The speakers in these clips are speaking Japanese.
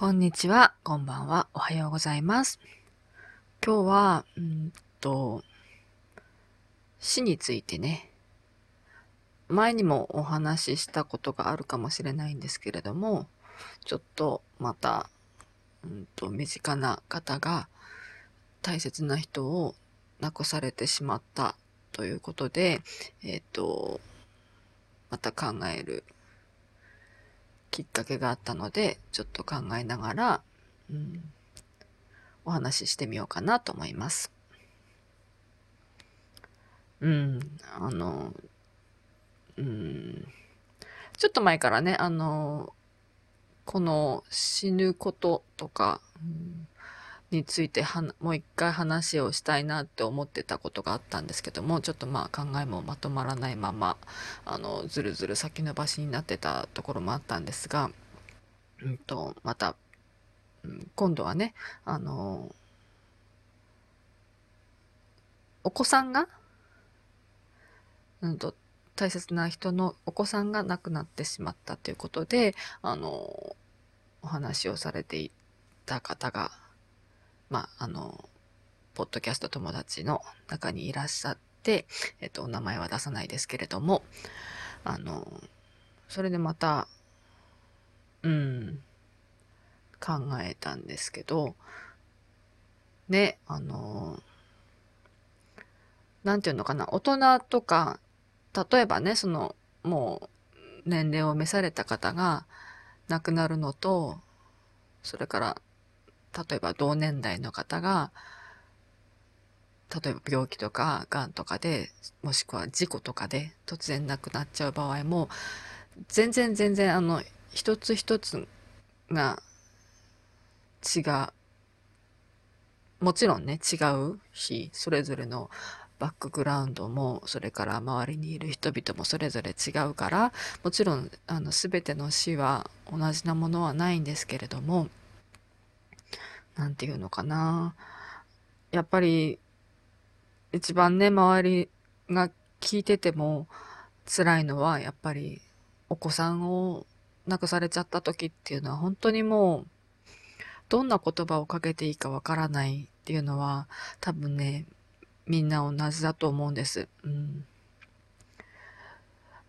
こんにちは、こんばんは、おはようございます。今日は、うんと、死についてね、前にもお話ししたことがあるかもしれないんですけれども、ちょっとまた、うんと、身近な方が大切な人を亡くされてしまったということで、えっ、と、また考えるきっかけがあったので、ちょっと考えながら、うん、お話ししてみようかなと思います。うん、あの、うん、ちょっと前からね、あの、この死ぬこととか、うんについてはもう一回話をしたいなって思ってたことがあったんですけどもちょっとまあ考えもまとまらないままあのずるずる先延ばしになってたところもあったんですが、うんと、また、うん、今度はねあのお子さんが、うんと、大切な人のお子さんが亡くなってしまったということであのお話をされていた方がまあ、あの、ポッドキャスト友達の中にいらっしゃって、えっと、お名前は出さないですけれども、あの、それでまた、うん、考えたんですけど、ね、あの、なんていうのかな、大人とか、例えばね、その、もう、年齢を召された方が亡くなるのと、それから例えば同年代の方が、例えば病気とか、癌とかで、もしくは事故とかで突然亡くなっちゃう場合も、全然全然あの、一つ一つが違う。もちろんね、違うし、それぞれのバックグラウンドも、それから周りにいる人々もそれぞれ違うから、もちろん、あの、すべての死は同じなものはないんですけれども、なんていうのかな。やっぱり、一番ね、周りが聞いてても辛いのは、やっぱり、お子さんを亡くされちゃった時っていうのは、本当にもう、どんな言葉をかけていいかわからないっていうのは、多分ね、みんな同じだと思うんです。うん。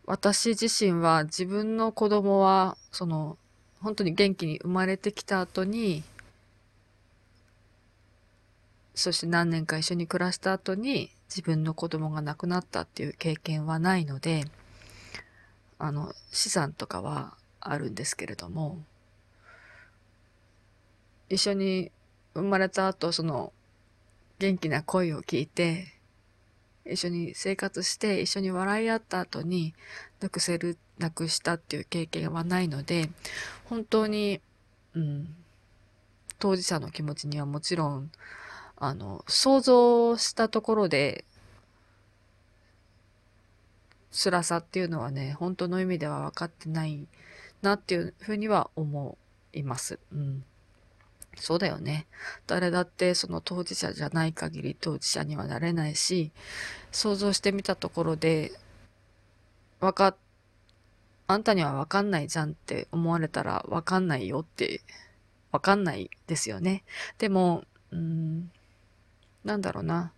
私自身は自分の子供は、その、本当に元気に生まれてきた後に、そして何年か一緒に暮らした後に自分の子供が亡くなったっていう経験はないので、あの、資産とかはあるんですけれども、一緒に生まれた後、その、元気な声を聞いて、一緒に生活して一緒に笑い合った後に亡くせる、亡くしたっていう経験はないので、本当に、うん、当事者の気持ちにはもちろんあの、想像したところで、辛さっていうのはね、本当の意味では分かってないなっていうふうには思います。うん。そうだよね。誰だってその当事者じゃない限り当事者にはなれないし、想像してみたところで、わかっ、あんたにはわかんないじゃんって思われたらわかんないよって、わかんないですよね。でも、うん、なんだろうな。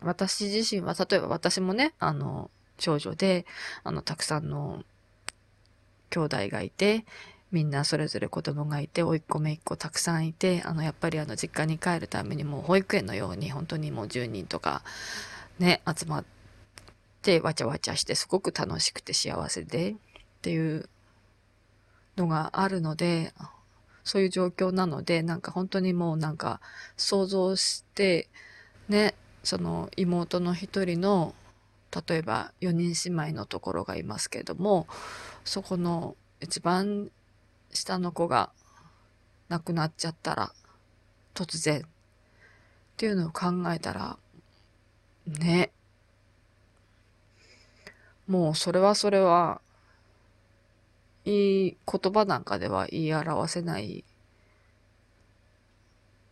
私自身は、例えば私もね、あの、長女で、あの、たくさんの兄弟がいて、みんなそれぞれ子供がいて、甥っ子姪っ子たくさんいて、あの、やっぱりあの、実家に帰るためにもう保育園のように、本当にもう10人とか、ね、集まって、わちゃわちゃして、すごく楽しくて幸せで、っていうのがあるので、そういう状況なので、なんか本当にもうなんか想像して、ね、その妹の一人の、例えば4人姉妹のところがいますけども、そこの一番下の子が亡くなっちゃったら、突然っていうのを考えたら、ね。もうそれはそれは、言葉なんかでは言い表せない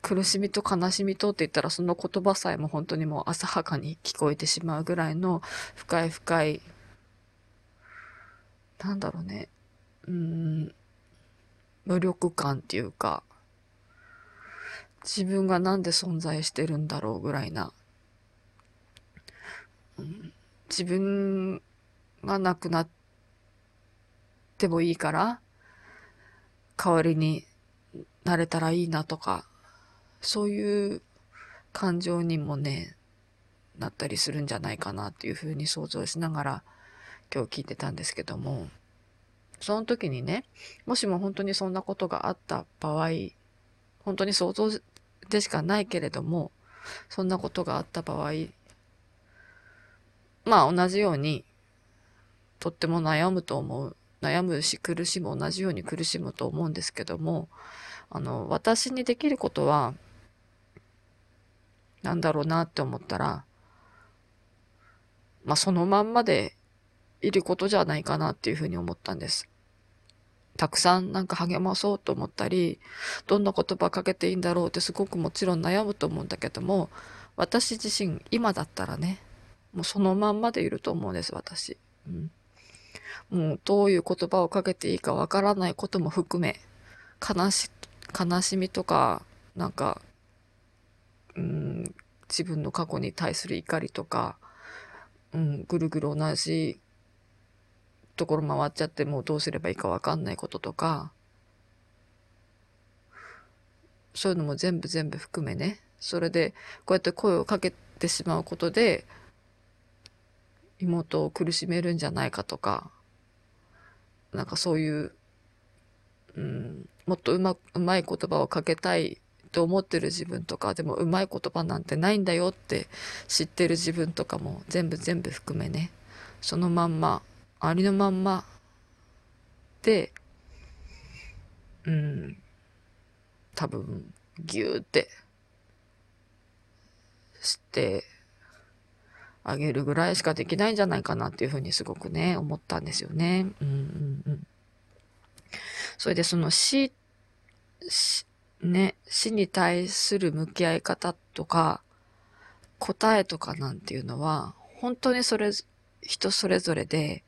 苦しみと悲しみとって言ったらその言葉さえも本当にもう浅はかに聞こえてしまうぐらいの深い深いなんだろうね。うん。無力感っていうか、自分がなんで存在してるんだろうぐらいな、うん、自分がなくなってもいいから、代わりになれたらいいなとか、そういう感情にもね、なったりするんじゃないかなっていうふうに想像しながら今日聞いてたんですけども、その時にね、もしも本当にそんなことがあった場合、本当に想像でしかないけれども、そんなことがあった場合、まあ同じように、とっても悩むと思う。悩むし苦しむ、同じように苦しむと思うんですけども、あの、私にできることは、なんだろうなって思ったら、まあそのまんまでいることじゃないかなっていうふうに思ったんです。たくさんなんか励まそうと思ったり、どんな言葉かけていいんだろうってすごくもちろん悩むと思うんだけども、私自身今だったらね、もうそのまんまでいると思うんです、私。うん、もうどういう言葉をかけていいかわからないことも含め、悲し、悲しみとか、なんか、うん、自分の過去に対する怒りとか、うん、ぐるぐる同じところ回っちゃってもうどうすればいいかわかんないこととか、そういうのも全部全部含めね、それでこうやって声をかけてしまうことで、妹を苦しめるんじゃないかとか、なんかそういう、うん、もっとうま、うまい言葉をかけたいと思ってる自分とか、でもうまい言葉なんてないんだよって知ってる自分とかも全部全部含めね、そのまんまありのまんまで、うん、多分、ぎゅーってしてあげるぐらいしかできないんじゃないかなっていうふうにすごくね、思ったんですよね。うんうんうん。それでその死、死ね、死に対する向き合い方とか、答えとかなんていうのは、本当にそれ、人それぞれで、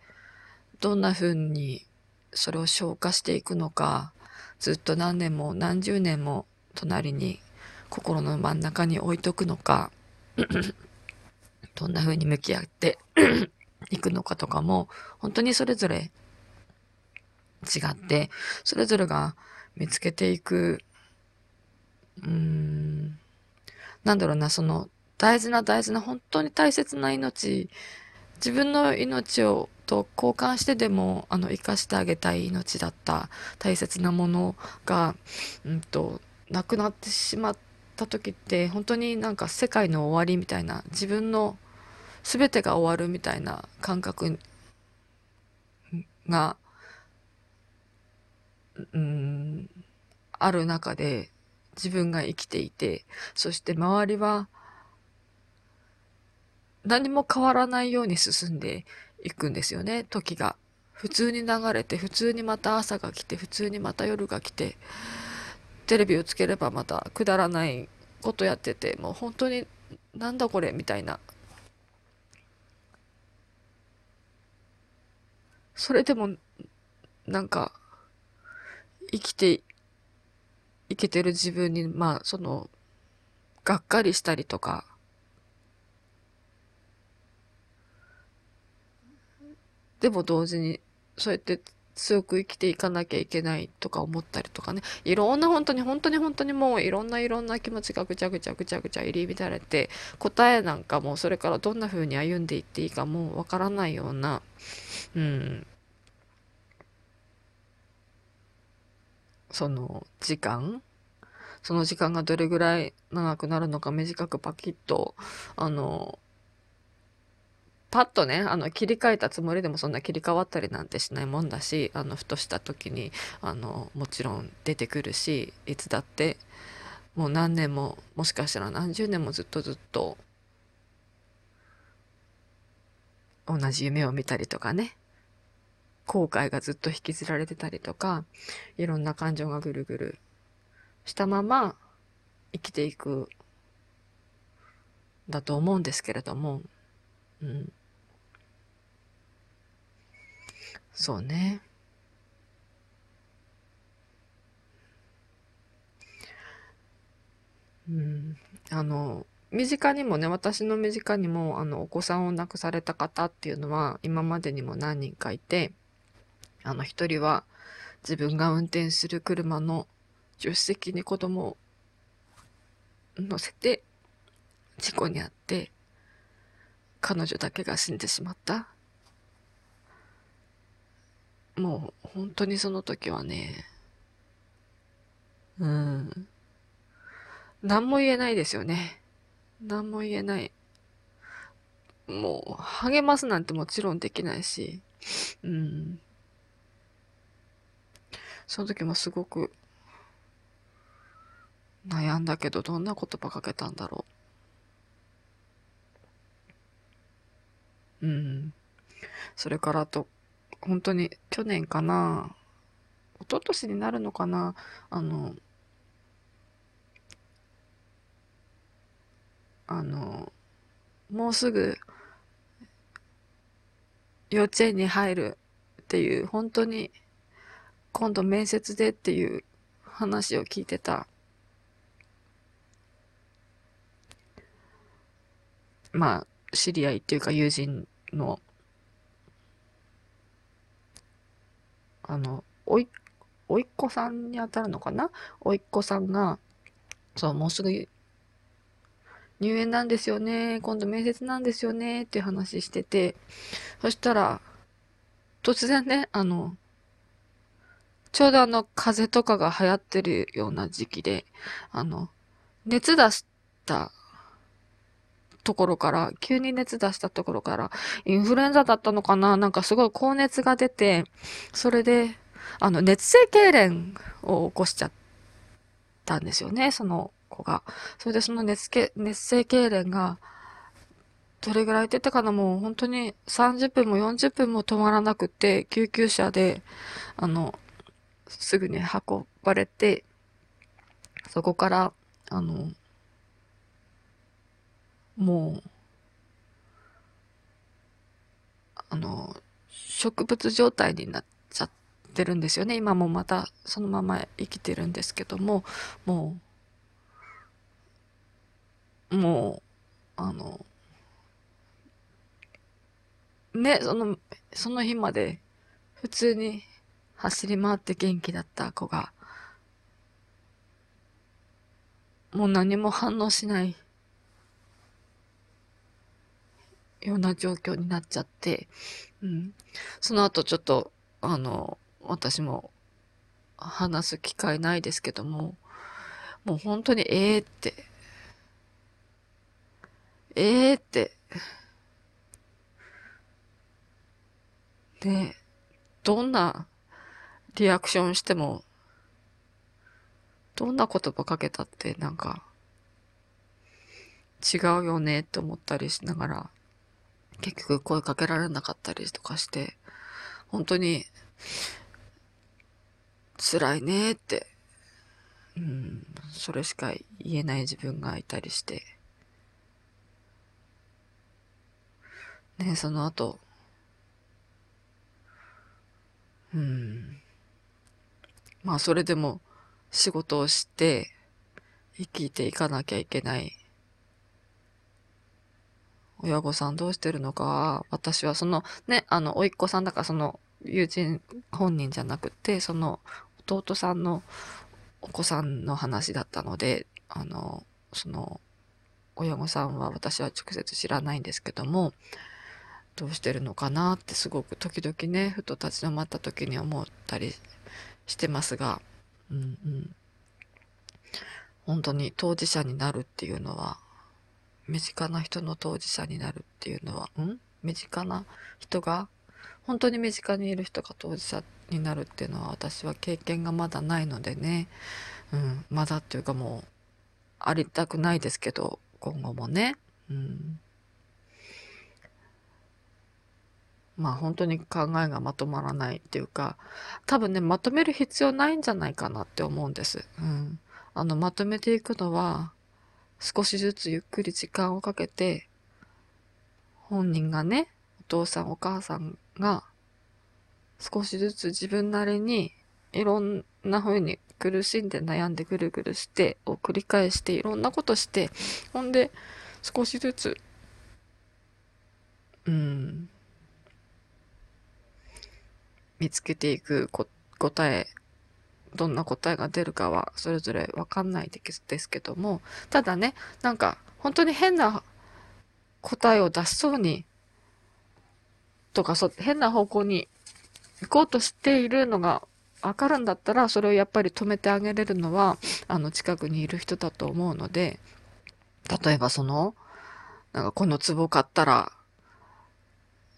どんな風にそれを消化していくのか、ずっと何年も何十年も隣に心の真ん中に置いとくのか、どんな風に向き合って いくのかとかも、本当にそれぞれ違って、それぞれが見つけていく、うーん、なんだろうな、その大事な大事な本当に大切な命、自分の命をと交換してでもあの生かしてあげたい命だった大切なものが、うんと、なくなってしまった時って本当になんか世界の終わりみたいな自分の全てが終わるみたいな感覚が、うん、ある中で自分が生きていてそして周りは何も変わらないように進んでいくんですよね、時が。普通に流れて、普通にまた朝が来て、普通にまた夜が来て、テレビをつければまたくだらないことやってて、もう本当になんだこれみたいな。それでも、なんか、生きていけてる自分に、まあ、その、がっかりしたりとか、でも同時に、そうやって強く生きていかなきゃいけないとか思ったりとかね。いろんな本当に本当に本当にもういろんないろんな気持ちがぐちゃぐちゃぐちゃぐちゃ入り乱れて、答えなんかもそれからどんな風に歩んでいっていいかもうわからないような、うん。その時間その時間がどれぐらい長くなるのか短くパキッと、あの、パッとね、あの、切り替えたつもりでもそんな切り替わったりなんてしないもんだし、あの、ふとした時に、あの、もちろん出てくるし、いつだって、もう何年も、もしかしたら何十年もずっとずっと、同じ夢を見たりとかね、後悔がずっと引きずられてたりとか、いろんな感情がぐるぐるしたまま生きていく、だと思うんですけれども、うん。そうね。うん、あの身近にもね私の身近にもあのお子さんを亡くされた方っていうのは今までにも何人かいてあの一人は自分が運転する車の助手席に子供を乗せて事故に遭って彼女だけが死んでしまったもう、本当にその時はね、うん。何も言えないですよね。何も言えない。もう、励ますなんてもちろんできないし、うん。その時もすごく悩んだけど、どんな言葉かけたんだろう。うん。それからあと、本当に去年かな、一昨年になるのかな、あの、あの、もうすぐ幼稚園に入るっていう、本当に今度面接でっていう話を聞いてた。まあ、知り合いっていうか友人の、あの、おい、おいっ子さんに当たるのかな？おいっ子さんが、そう、もうすぐ入園なんですよね。今度面接なんですよね。っていう話してて、そしたら、突然ね、あの、ちょうどあの、風邪とかが流行ってるような時期で、あの、熱出したところから、急に熱出したところから、インフルエンザだったのかな？なんかすごい高熱が出て、それで、あの、熱性痙攣を起こしちゃったんですよね、その子が。それでその熱け熱性痙攣が、どれぐらい出てかな？もう本当に30分も40分も止まらなくて、救急車で、あの、すぐに運ばれて、そこから、あの、もう、あの、植物状態になっちゃってるんですよね。今もまたそのまま生きてるんですけども、もう、もう、あの、ね、その、その日まで普通に走り回って元気だった子が、もう何も反応しないような状況になっちゃって、うん。その後ちょっと、あの、私も話す機会ないですけども、もう本当にええ、ってええー、って。で、どんなリアクションしても、どんな言葉かけたってなんか、違うよねって思ったりしながら、結局声かけられなかったりとかして、本当に、辛いねって、うん、それしか言えない自分がいたりして、ね、その後、うん。まあ、それでも仕事をして生きていかなきゃいけない親御さんどうしてるのか、私はそのね、あの、甥っ子さんだからその友人本人じゃなくて、その弟さんのお子さんの話だったので、あの、その親御さんは私は直接知らないんですけども、どうしてるのかなってすごく時々ねふと立ち止まった時に思ったりしてますが、うんうん、本当に当事者になるっていうのは身近な人の当事者になるっていうのはん？身近な人が本当に身近にいる人が当事者になるっていうのは私は経験がまだないのでね、うん、まだっていうかもうありたくないですけど今後もね、うん、まあ本当に考えがまとまらないっていうか、多分ね、まとめる必要ないんじゃないかなって思うんです。うん。あの、まとめていくのは、少しずつゆっくり時間をかけて、本人がね、お父さんお母さんが、少しずつ自分なりに、いろんな風に苦しんで悩んでぐるぐるしてを繰り返していろんなことしてほんで少しずつうん見つけていく答えどんな答えが出るかはそれぞれわかんないですけどもただねなんか本当に変な答えを出しそうにとかそ変な方向に行こうとしているのがわかるんだったらそれをやっぱり止めてあげれるのはあの近くにいる人だと思うので例えばそのなんかこの壺買ったら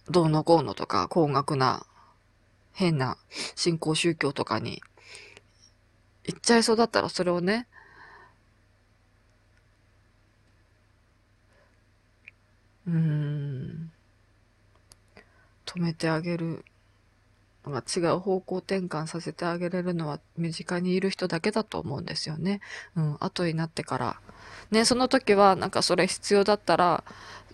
どうのこうのとか高額な変な信仰宗教とかに行っちゃいそうだったらそれをね、うん、止めてあげる。違う方向転換させてあげれるのは身近にいる人だけだと思うんですよね。うん、後になってから。ね、その時はなんかそれ必要だったら、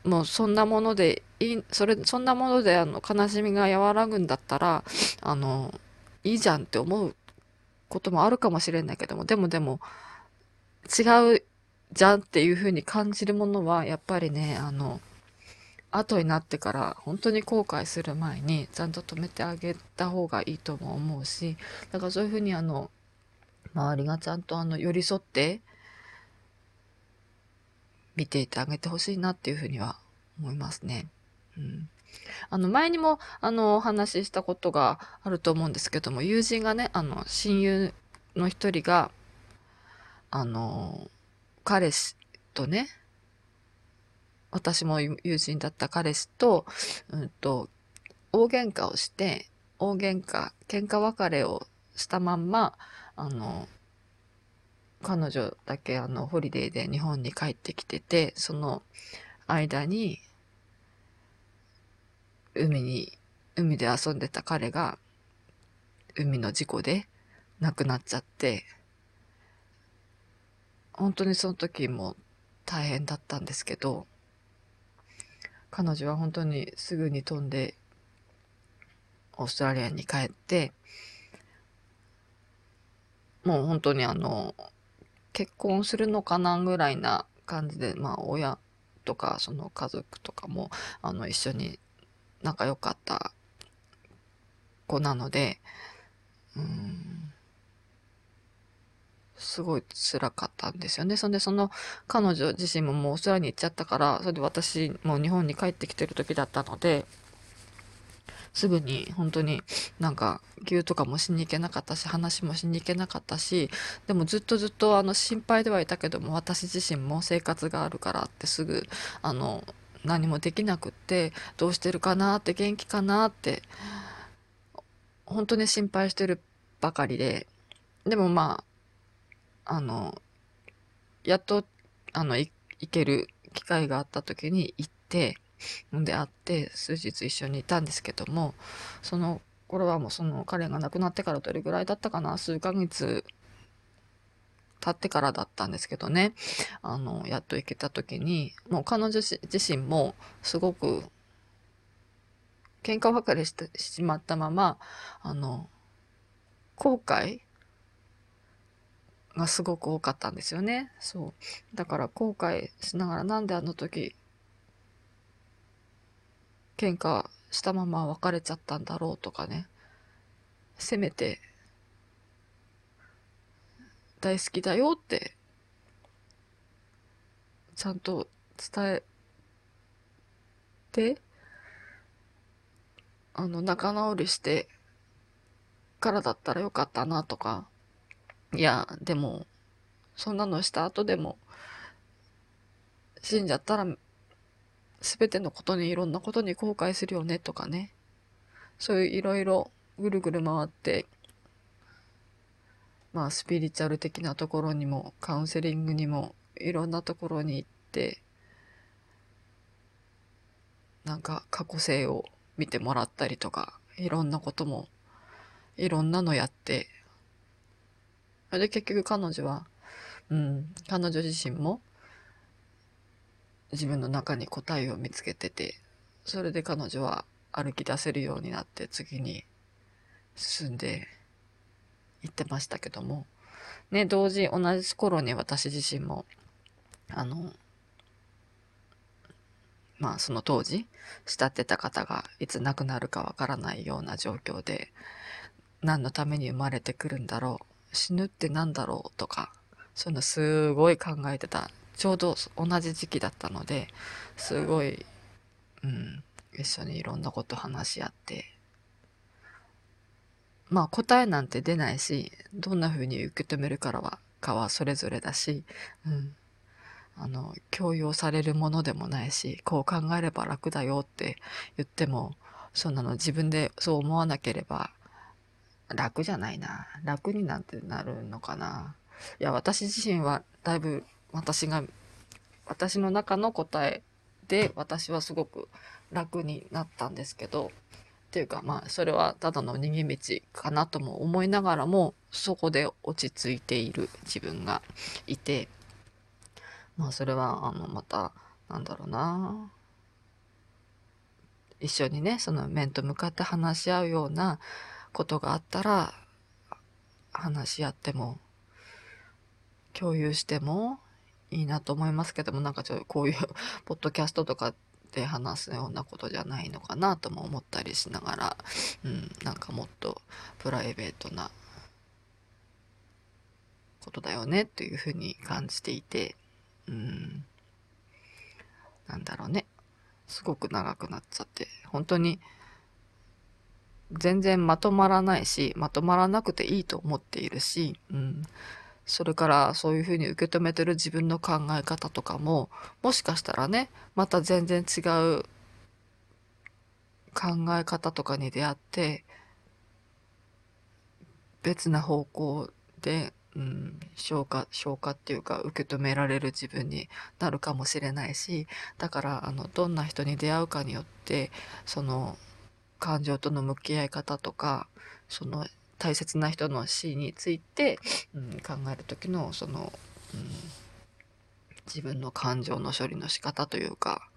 もうそんなものでいい、それ、そんなものであの悲しみが和らぐんだったら、あの、いいじゃんって思うこともあるかもしれないけども、でもでも、違うじゃんっていう風に感じるものは、やっぱりね、あの、後になってから本当に後悔する前にちゃんと止めてあげた方がいいとも思うし、だからそういう風にあの、周りがちゃんとあの、寄り添って見ていてあげてほしいなっていう風には思いますね。うん。あの、前にも、あの、お話ししたことがあると思うんですけども、友人がね、あの、親友の一人が、あの、彼氏とね、私も友人だった彼氏と、うんと、大喧嘩をして、大喧嘩、喧嘩別れをしたまんま、あの、彼女だけあの、ホリデーで日本に帰ってきてて、その間に、海に、海で遊んでた彼が、海の事故で亡くなっちゃって、本当にその時も大変だったんですけど、彼女は本当にすぐに飛んで、オーストラリアに帰って、もう本当にあの、結婚するのかなぐらいな感じで、まあ親とかその家族とかもあの一緒に仲良かった子なので、うん、すごい辛かったんですよね。そんで、その彼女自身ももうオーストラリアに行っちゃったから、それで私も日本に帰ってきてる時だったので、すぐに本当になんか牛とかもしに行けなかったし話もしに行けなかったしでもずっとずっとあの心配ではいたけども私自身も生活があるからってすぐあの何もできなくってどうしてるかなって元気かなって本当に心配してるばかりででもまああのやっとあの行ける機会があった時に行ってんで会って数日一緒にいたんですけどもその頃はもうその彼が亡くなってからどれぐらいだったかな数ヶ月経ってからだったんですけどね、あの、やっと行けた時に、もう彼女自身もすごく喧嘩別れしてしまったまま、あの、後悔がすごく多かったんですよね。そう。だから後悔しながらなんであの時、喧嘩したまま別れちゃったんだろうとかね。せめて大好きだよってちゃんと伝えてあの仲直りしてからだったらよかったなとか。いやでもそんなのした後でも死んじゃったら全てのことにいろんなことに後悔するよねとかね。そういういろいろぐるぐる回ってまあスピリチュアル的なところにもカウンセリングにもいろんなところに行ってなんか過去性を見てもらったりとかいろんなこともいろんなのやって。それで結局彼女はうん彼女自身も自分の中に答えを見つけててそれで彼女は歩き出せるようになって次に進んで言ってましたけどもね、同時、同じ頃に私自身も、あの、まあその当時、慕ってた方がいつ亡くなるかわからないような状況で、何のために生まれてくるんだろう、死ぬって何だろうとか、そういうのすごい考えてた。ちょうど同じ時期だったので、すごい、うん、一緒にいろんなこと話し合って、まあ答えなんて出ないし、どんな風に受け止めるからは、かはそれぞれだし、うん。あの、強要されるものでもないし、こう考えれば楽だよって言っても、そんなの自分でそう思わなければ楽じゃないな。楽になんてなるのかな。いや、私自身はだいぶ私が、私の中の答えで私はすごく楽になったんですけど、っていうかまあそれはただの逃げ道かなとも思いながらもそこで落ち着いている自分がいてまあそれはあのまたなんだろうな一緒にねその面と向かって話し合うようなことがあったら話し合っても共有してもいいなと思いますけどもなんかちょっとこういうポッドキャストとかで話すようなことじゃないのかなとも思ったりしながら、うん、なんかもっとプライベートなことだよねっていうふうに感じていて、うん、なんだろうね。すごく長くなっちゃって、本当に全然まとまらないし、まとまらなくていいと思っているし、うん、それからそういうふうに受け止めてる自分の考え方とかももしかしたらねまた全然違う考え方とかに出会って別な方向で、うん、消化消化っていうか受け止められる自分になるかもしれないしだからあのどんな人に出会うかによってその感情との向き合い方とかその大切な人の死について、うん、考える時のその、うん、自分の感情の処理の仕方というか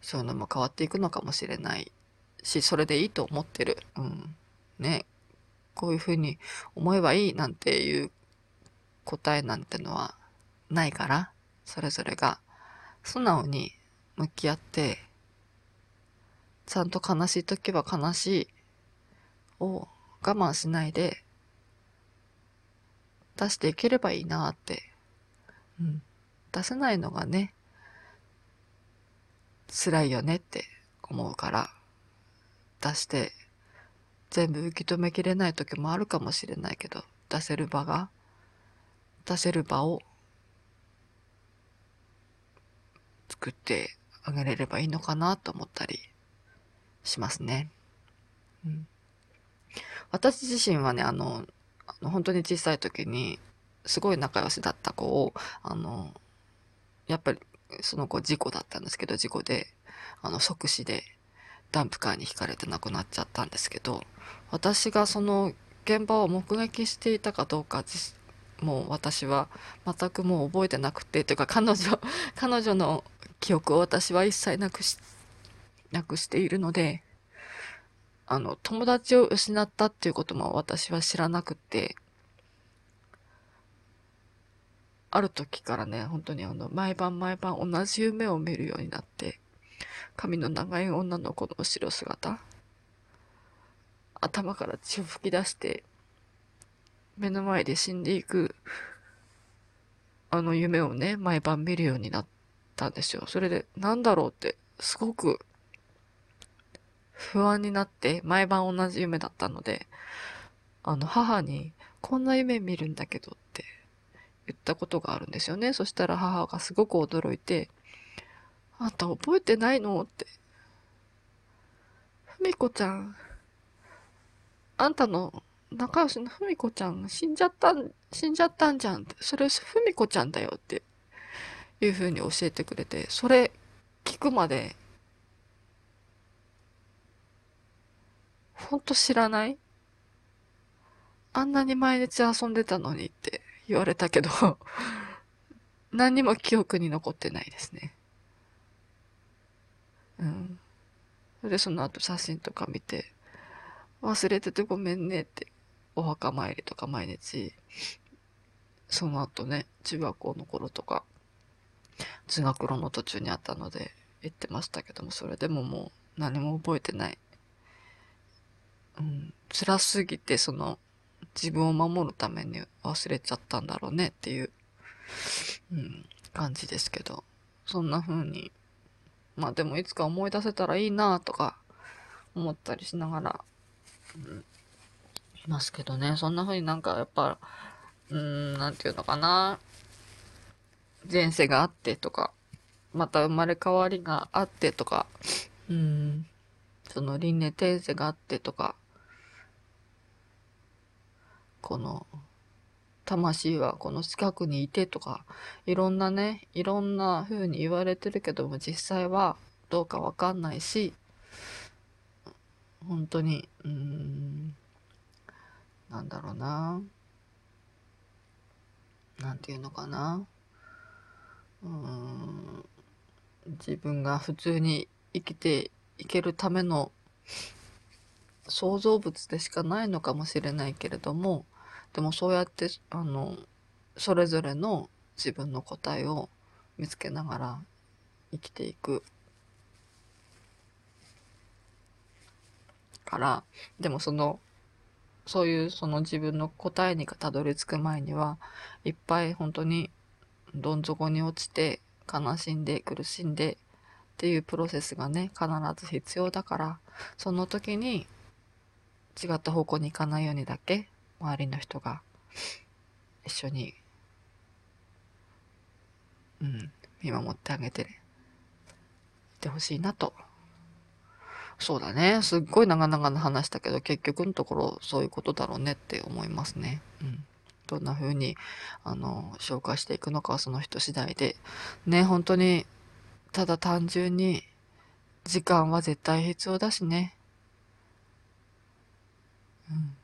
そういうのも変わっていくのかもしれないしそれでいいと思ってる。うん、ねこういうふうに思えばいいなんていう答えなんてのはないからそれぞれが素直に向き合ってちゃんと悲しい時は悲しいを我慢しないで出していければいいなって。うん。出せないのがね、辛いよねって思うから、出して全部受け止めきれない時もあるかもしれないけど、出せる場が、出せる場を作ってあげれればいいのかなと思ったりしますね。うん。私自身はね、あの、あの本当に小さい時に、すごい仲良しだった子を、あの、やっぱりその子事故だったんですけど、事故で、あの、即死でダンプカーにひかれて亡くなっちゃったんですけど、私がその現場を目撃していたかどうか、もう私は全くもう覚えてなくて、というか彼女、彼女の記憶を私は一切なくし、なくしているので、あの、友達を失ったっていうことも私は知らなくて、ある時からね、本当にあの、毎晩毎晩同じ夢を見るようになって、髪の長い女の子の後ろ姿、頭から血を吹き出して、目の前で死んでいく、あの夢をね、毎晩見るようになったんですよ。それで、なんだろうって、すごく不安になって毎晩同じ夢だったので、あの母にこんな夢見るんだけどって言ったことがあるんですよね。そしたら母がすごく驚いて、あんた覚えてないの？って。ふみこちゃん、あんたの仲良しのふみこちゃん死んじゃったん、死んじゃったんじゃんって。それふみこちゃんだよっていうふうに教えてくれて、それ聞くまでほんと知らない？あんなに毎日遊んでたのにって言われたけど 何にも記憶に残ってないですね。うん。でその後写真とか見て、忘れててごめんねって、お墓参りとか毎日その後ね、中学校の頃とか、通学路の途中にあったので行ってましたけども、それでももう何も覚えてない。うん、辛すぎて、その、自分を守るために忘れちゃったんだろうねっていう、うん、感じですけど、そんな風に、まあでもいつか思い出せたらいいなとか思ったりしながら、うん、いますけどね、そんな風になんかやっぱ、うん、なんていうのかな、前世があってとか、また生まれ変わりがあってとか、うん、その輪廻転生があってとか、この、魂はこの近くにいてとか、いろんなね、いろんな風に言われてるけども、実際はどうかわかんないし、本当に、うーん、なんだろうな。なんていうのかな。うん、自分が普通に生きていけるための創造物でしかないのかもしれないけれども、でもそうやって、あの、それぞれの自分の答えを見つけながら生きていくから、でもその、そういうその自分の答えにたどり着く前には、いっぱい本当にどん底に落ちて、悲しんで苦しんでっていうプロセスがね、必ず必要だから、その時に違った方向に行かないようにだけ周りの人が一緒に、うん、見守ってあげて、いてほしいなと。そうだね。すっごい長々な話だけど、結局のところそういうことだろうねって思いますね。うん。どんな風に、あの、紹介していくのかはその人次第で。ね、本当に、ただ単純に、時間は絶対必要だしね。うん。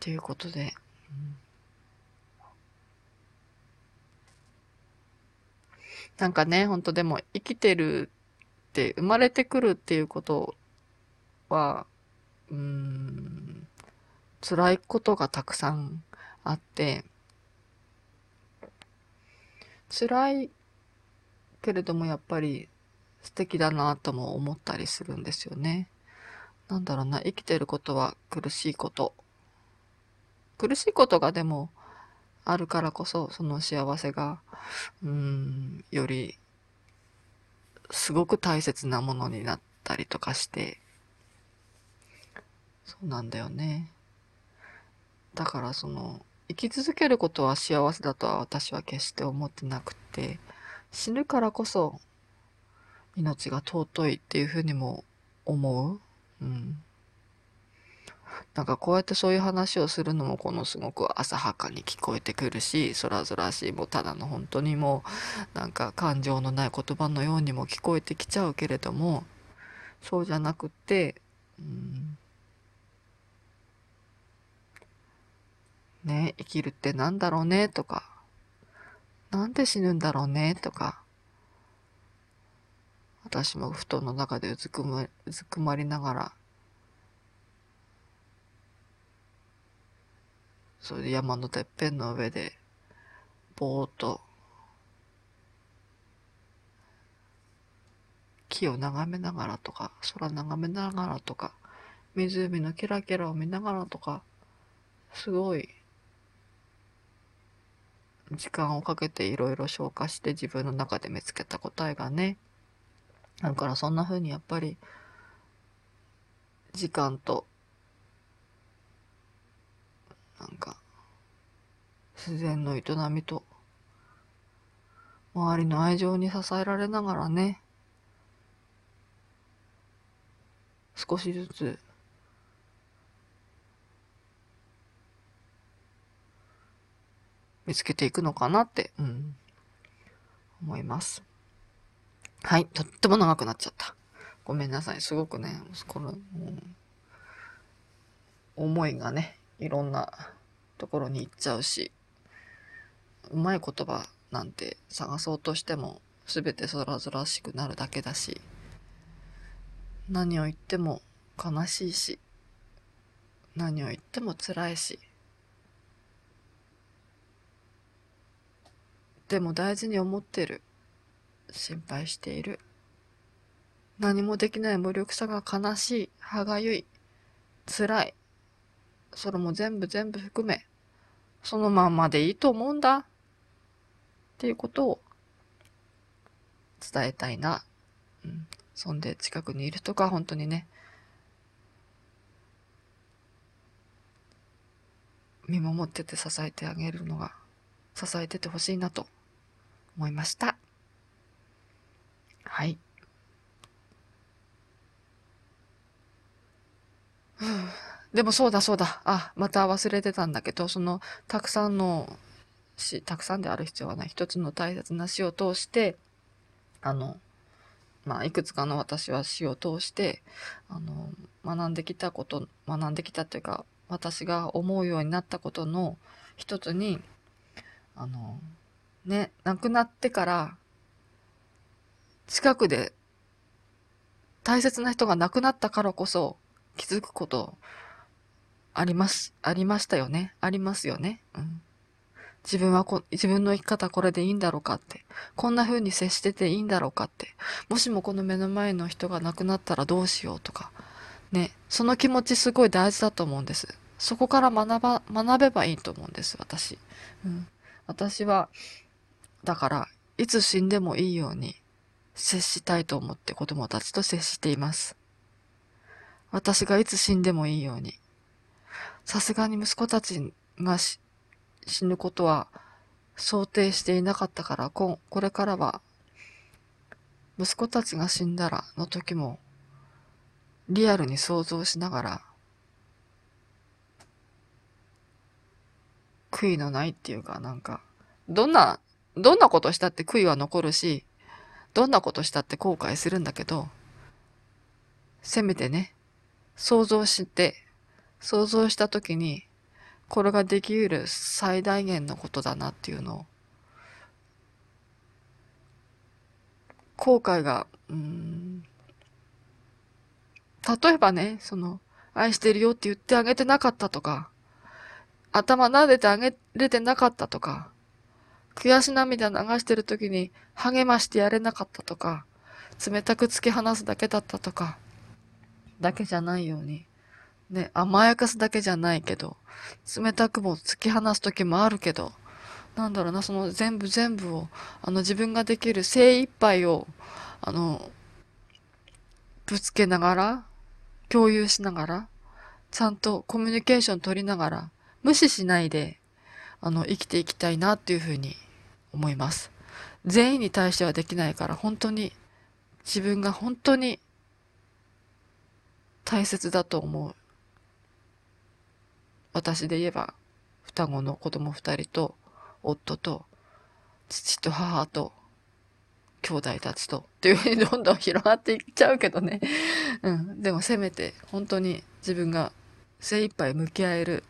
ということで、うん、なんかね、ほんとでも生きてるって、生まれてくるっていうことは、うーん、辛いことがたくさんあって、辛いけれどもやっぱり素敵だなとも思ったりするんですよね。なんだろうな、生きてることは苦しいこと。苦しいことがでもあるからこそ、その幸せが、うん、より、すごく大切なものになったりとかして、そうなんだよね。だからその、生き続けることは幸せだとは私は決して思ってなくて、死ぬからこそ命が尊いっていうふうにも思う。うん。なんかこうやってそういう話をするのもこのすごく浅はかに聞こえてくるし、空らそらしい、もうただの本当にもうなんか感情のない言葉のようにも聞こえてきちゃうけれども、そうじゃなくて、うん、ね、生きるってなんだろうねとか、なんで死ぬんだろうねとか、私も布団の中でうずくまうずくまりながら、それで山のてっぺんの上で、ぼーっと、木を眺めながらとか、空眺めながらとか、湖のキラキラを見ながらとか、すごい、時間をかけていろいろ消化して自分の中で見つけた答えがね、だからそんな風にやっぱり、時間と、なんか、自然の営みと、周りの愛情に支えられながらね、少しずつ、見つけていくのかなって、うん、思います。はい、とっても長くなっちゃった。ごめんなさい。すごくね、この、思いがね、いろんなところに行っちゃうし、うまい言葉なんて探そうとしても全て空々しくなるだけだし、何を言っても悲しいし、何を言っても辛いし、でも大事に思ってる。心配している。何もできない無力さが悲しい、歯がゆい、辛い。それも全部全部含め、そのまんまでいいと思うんだ。っていうことを伝えたいな。うん。そんで近くにいるとか、本当にね、見守ってて支えてあげるのが、支えててほしいなと思いました。はい。でもそうだそうだ。あ、また忘れてたんだけど、その、たくさんの詩、たくさんである必要はない。一つの大切な詩を通して、あの、まあ、いくつかの私は詩を通して、あの、学んできたこと、学んできたっていうか、私が思うようになったことの一つに、あの、ね、亡くなってから、近くで大切な人が亡くなったからこそ気づくことあります、ありましたよね。ありますよね。うん。自分はこ、自分の生き方これでいいんだろうかって。こんな風に接してていいんだろうかって。もしもこの目の前の人が亡くなったらどうしようとか。ね。その気持ちすごい大事だと思うんです。そこから学ば、学べばいいと思うんです、私。うん。私は、だから、いつ死んでもいいように接したいと思って子供たちと接しています。私がいつ死んでもいいように。さすがに息子たちが死ぬことは想定していなかったからこ、これからは、息子たちが死んだらの時も、リアルに想像しながら、悔いのないっていうかなんか、どんな、どんなことしたって悔いは残るし、どんなことしたって後悔するんだけど、せめてね、想像して、想像した時に、これができうる最大限のことだなっていうのを、後悔が、うん、例えばね、その、愛してるよって言ってあげてなかったとか、頭撫でてあげれてなかったとか、悔し涙流してる時に励ましてやれなかったとか、冷たく突き放すだけだったとか、だけじゃないように、ね、甘やかすだけじゃないけど、冷たくも突き放す時もあるけど、なんだろうな、その全部全部を、あの自分ができる精一杯を、あの、ぶつけながら、共有しながら、ちゃんとコミュニケーション取りながら、無視しないで、あの、生きていきたいなっていうふうに思います。全員に対してはできないから、本当に、自分が本当に大切だと思う。私で言えば、双子の子供二人と、夫と、父と母と、兄弟たちと、っていうふうにどんどん広がっていっちゃうけどね。うん。でもせめて、本当に自分が精一杯向き合える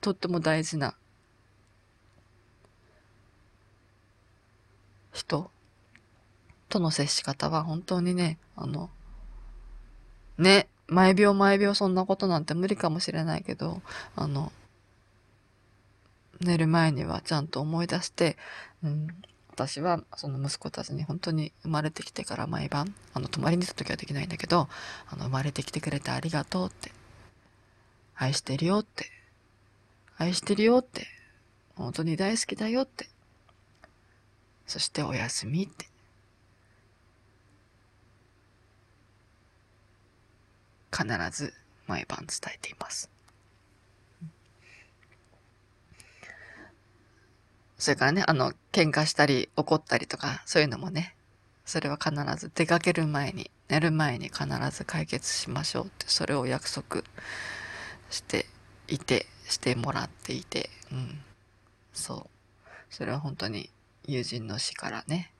とっても大事な人との接し方は本当にね、あの、ね、毎秒毎秒そんなことなんて無理かもしれないけど、あの、寝る前にはちゃんと思い出して、うん、私はその息子たちに本当に生まれてきてから毎晩、あの、泊まりに行った時はできないんだけど、あの、生まれてきてくれてありがとうって、愛してるよって愛してるよって、本当に大好きだよって、そしておやすみって。必ず毎晩伝えています。それからね、あの、喧嘩したり怒ったりとか、そういうのもね、それは必ず出かける前に、寝る前に必ず解決しましょうって、それを約束していて、してもらっていて、うん。そう。それは本当に友人の死からね、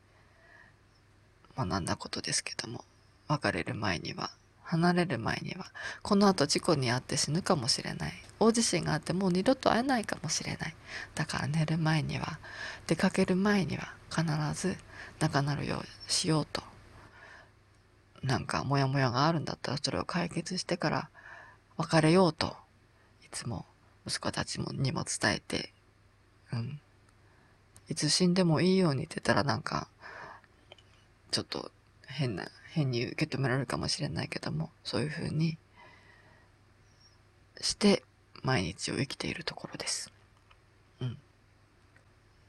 学んだことですけども、別れる前には、離れる前には、この後事故に遭って死ぬかもしれない。大地震があってもう二度と会えないかもしれない。だから寝る前には、出かける前には必ず仲なるようしようと。なんかモヤモヤがあるんだったらそれを解決してから別れようといつも息子たちもにも伝えて、うん、いつ死んでもいいようにって言ったらなんか、ちょっと変な、変に受け止められるかもしれないけども、そういうふうにして毎日を生きているところです。うん。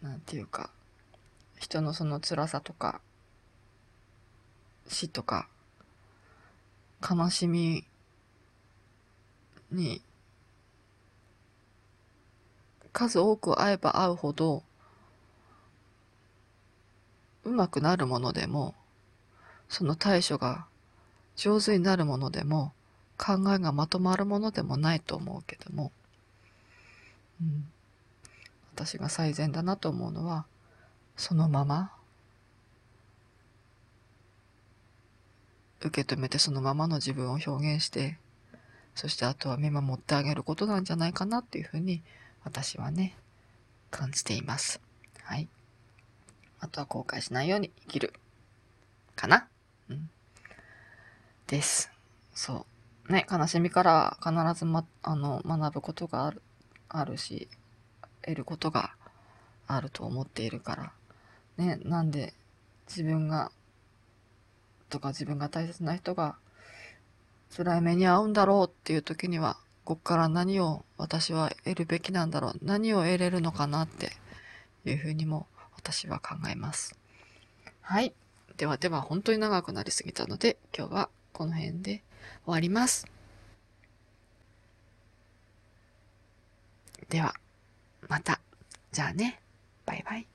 なんていうか、人のその辛さとか、死とか、悲しみに数多く会えば会うほどうまくなるものでもその対処が上手になるものでも考えがまとまるものでもないと思うけども、うん、私が最善だなと思うのはそのまま受け止めてそのままの自分を表現してそしてあとは見守ってあげることなんじゃないかなっていうふうに私はね感じています。はい。あとは後悔しないように生きる。かな？うん。です。そう。ね悲しみから必ず、ま、あの学ぶことがあるあるし得ることがあると思っているから。ねなんで自分がとか自分が大切な人が辛い目に遭うんだろうっていう時には、ここから何を私は得るべきなんだろう、何を得れるのかなっていうふうにも私は考えます。はい。ではでは本当に長くなりすぎたので、今日はこの辺で終わります。では、また。じゃあね。バイバイ。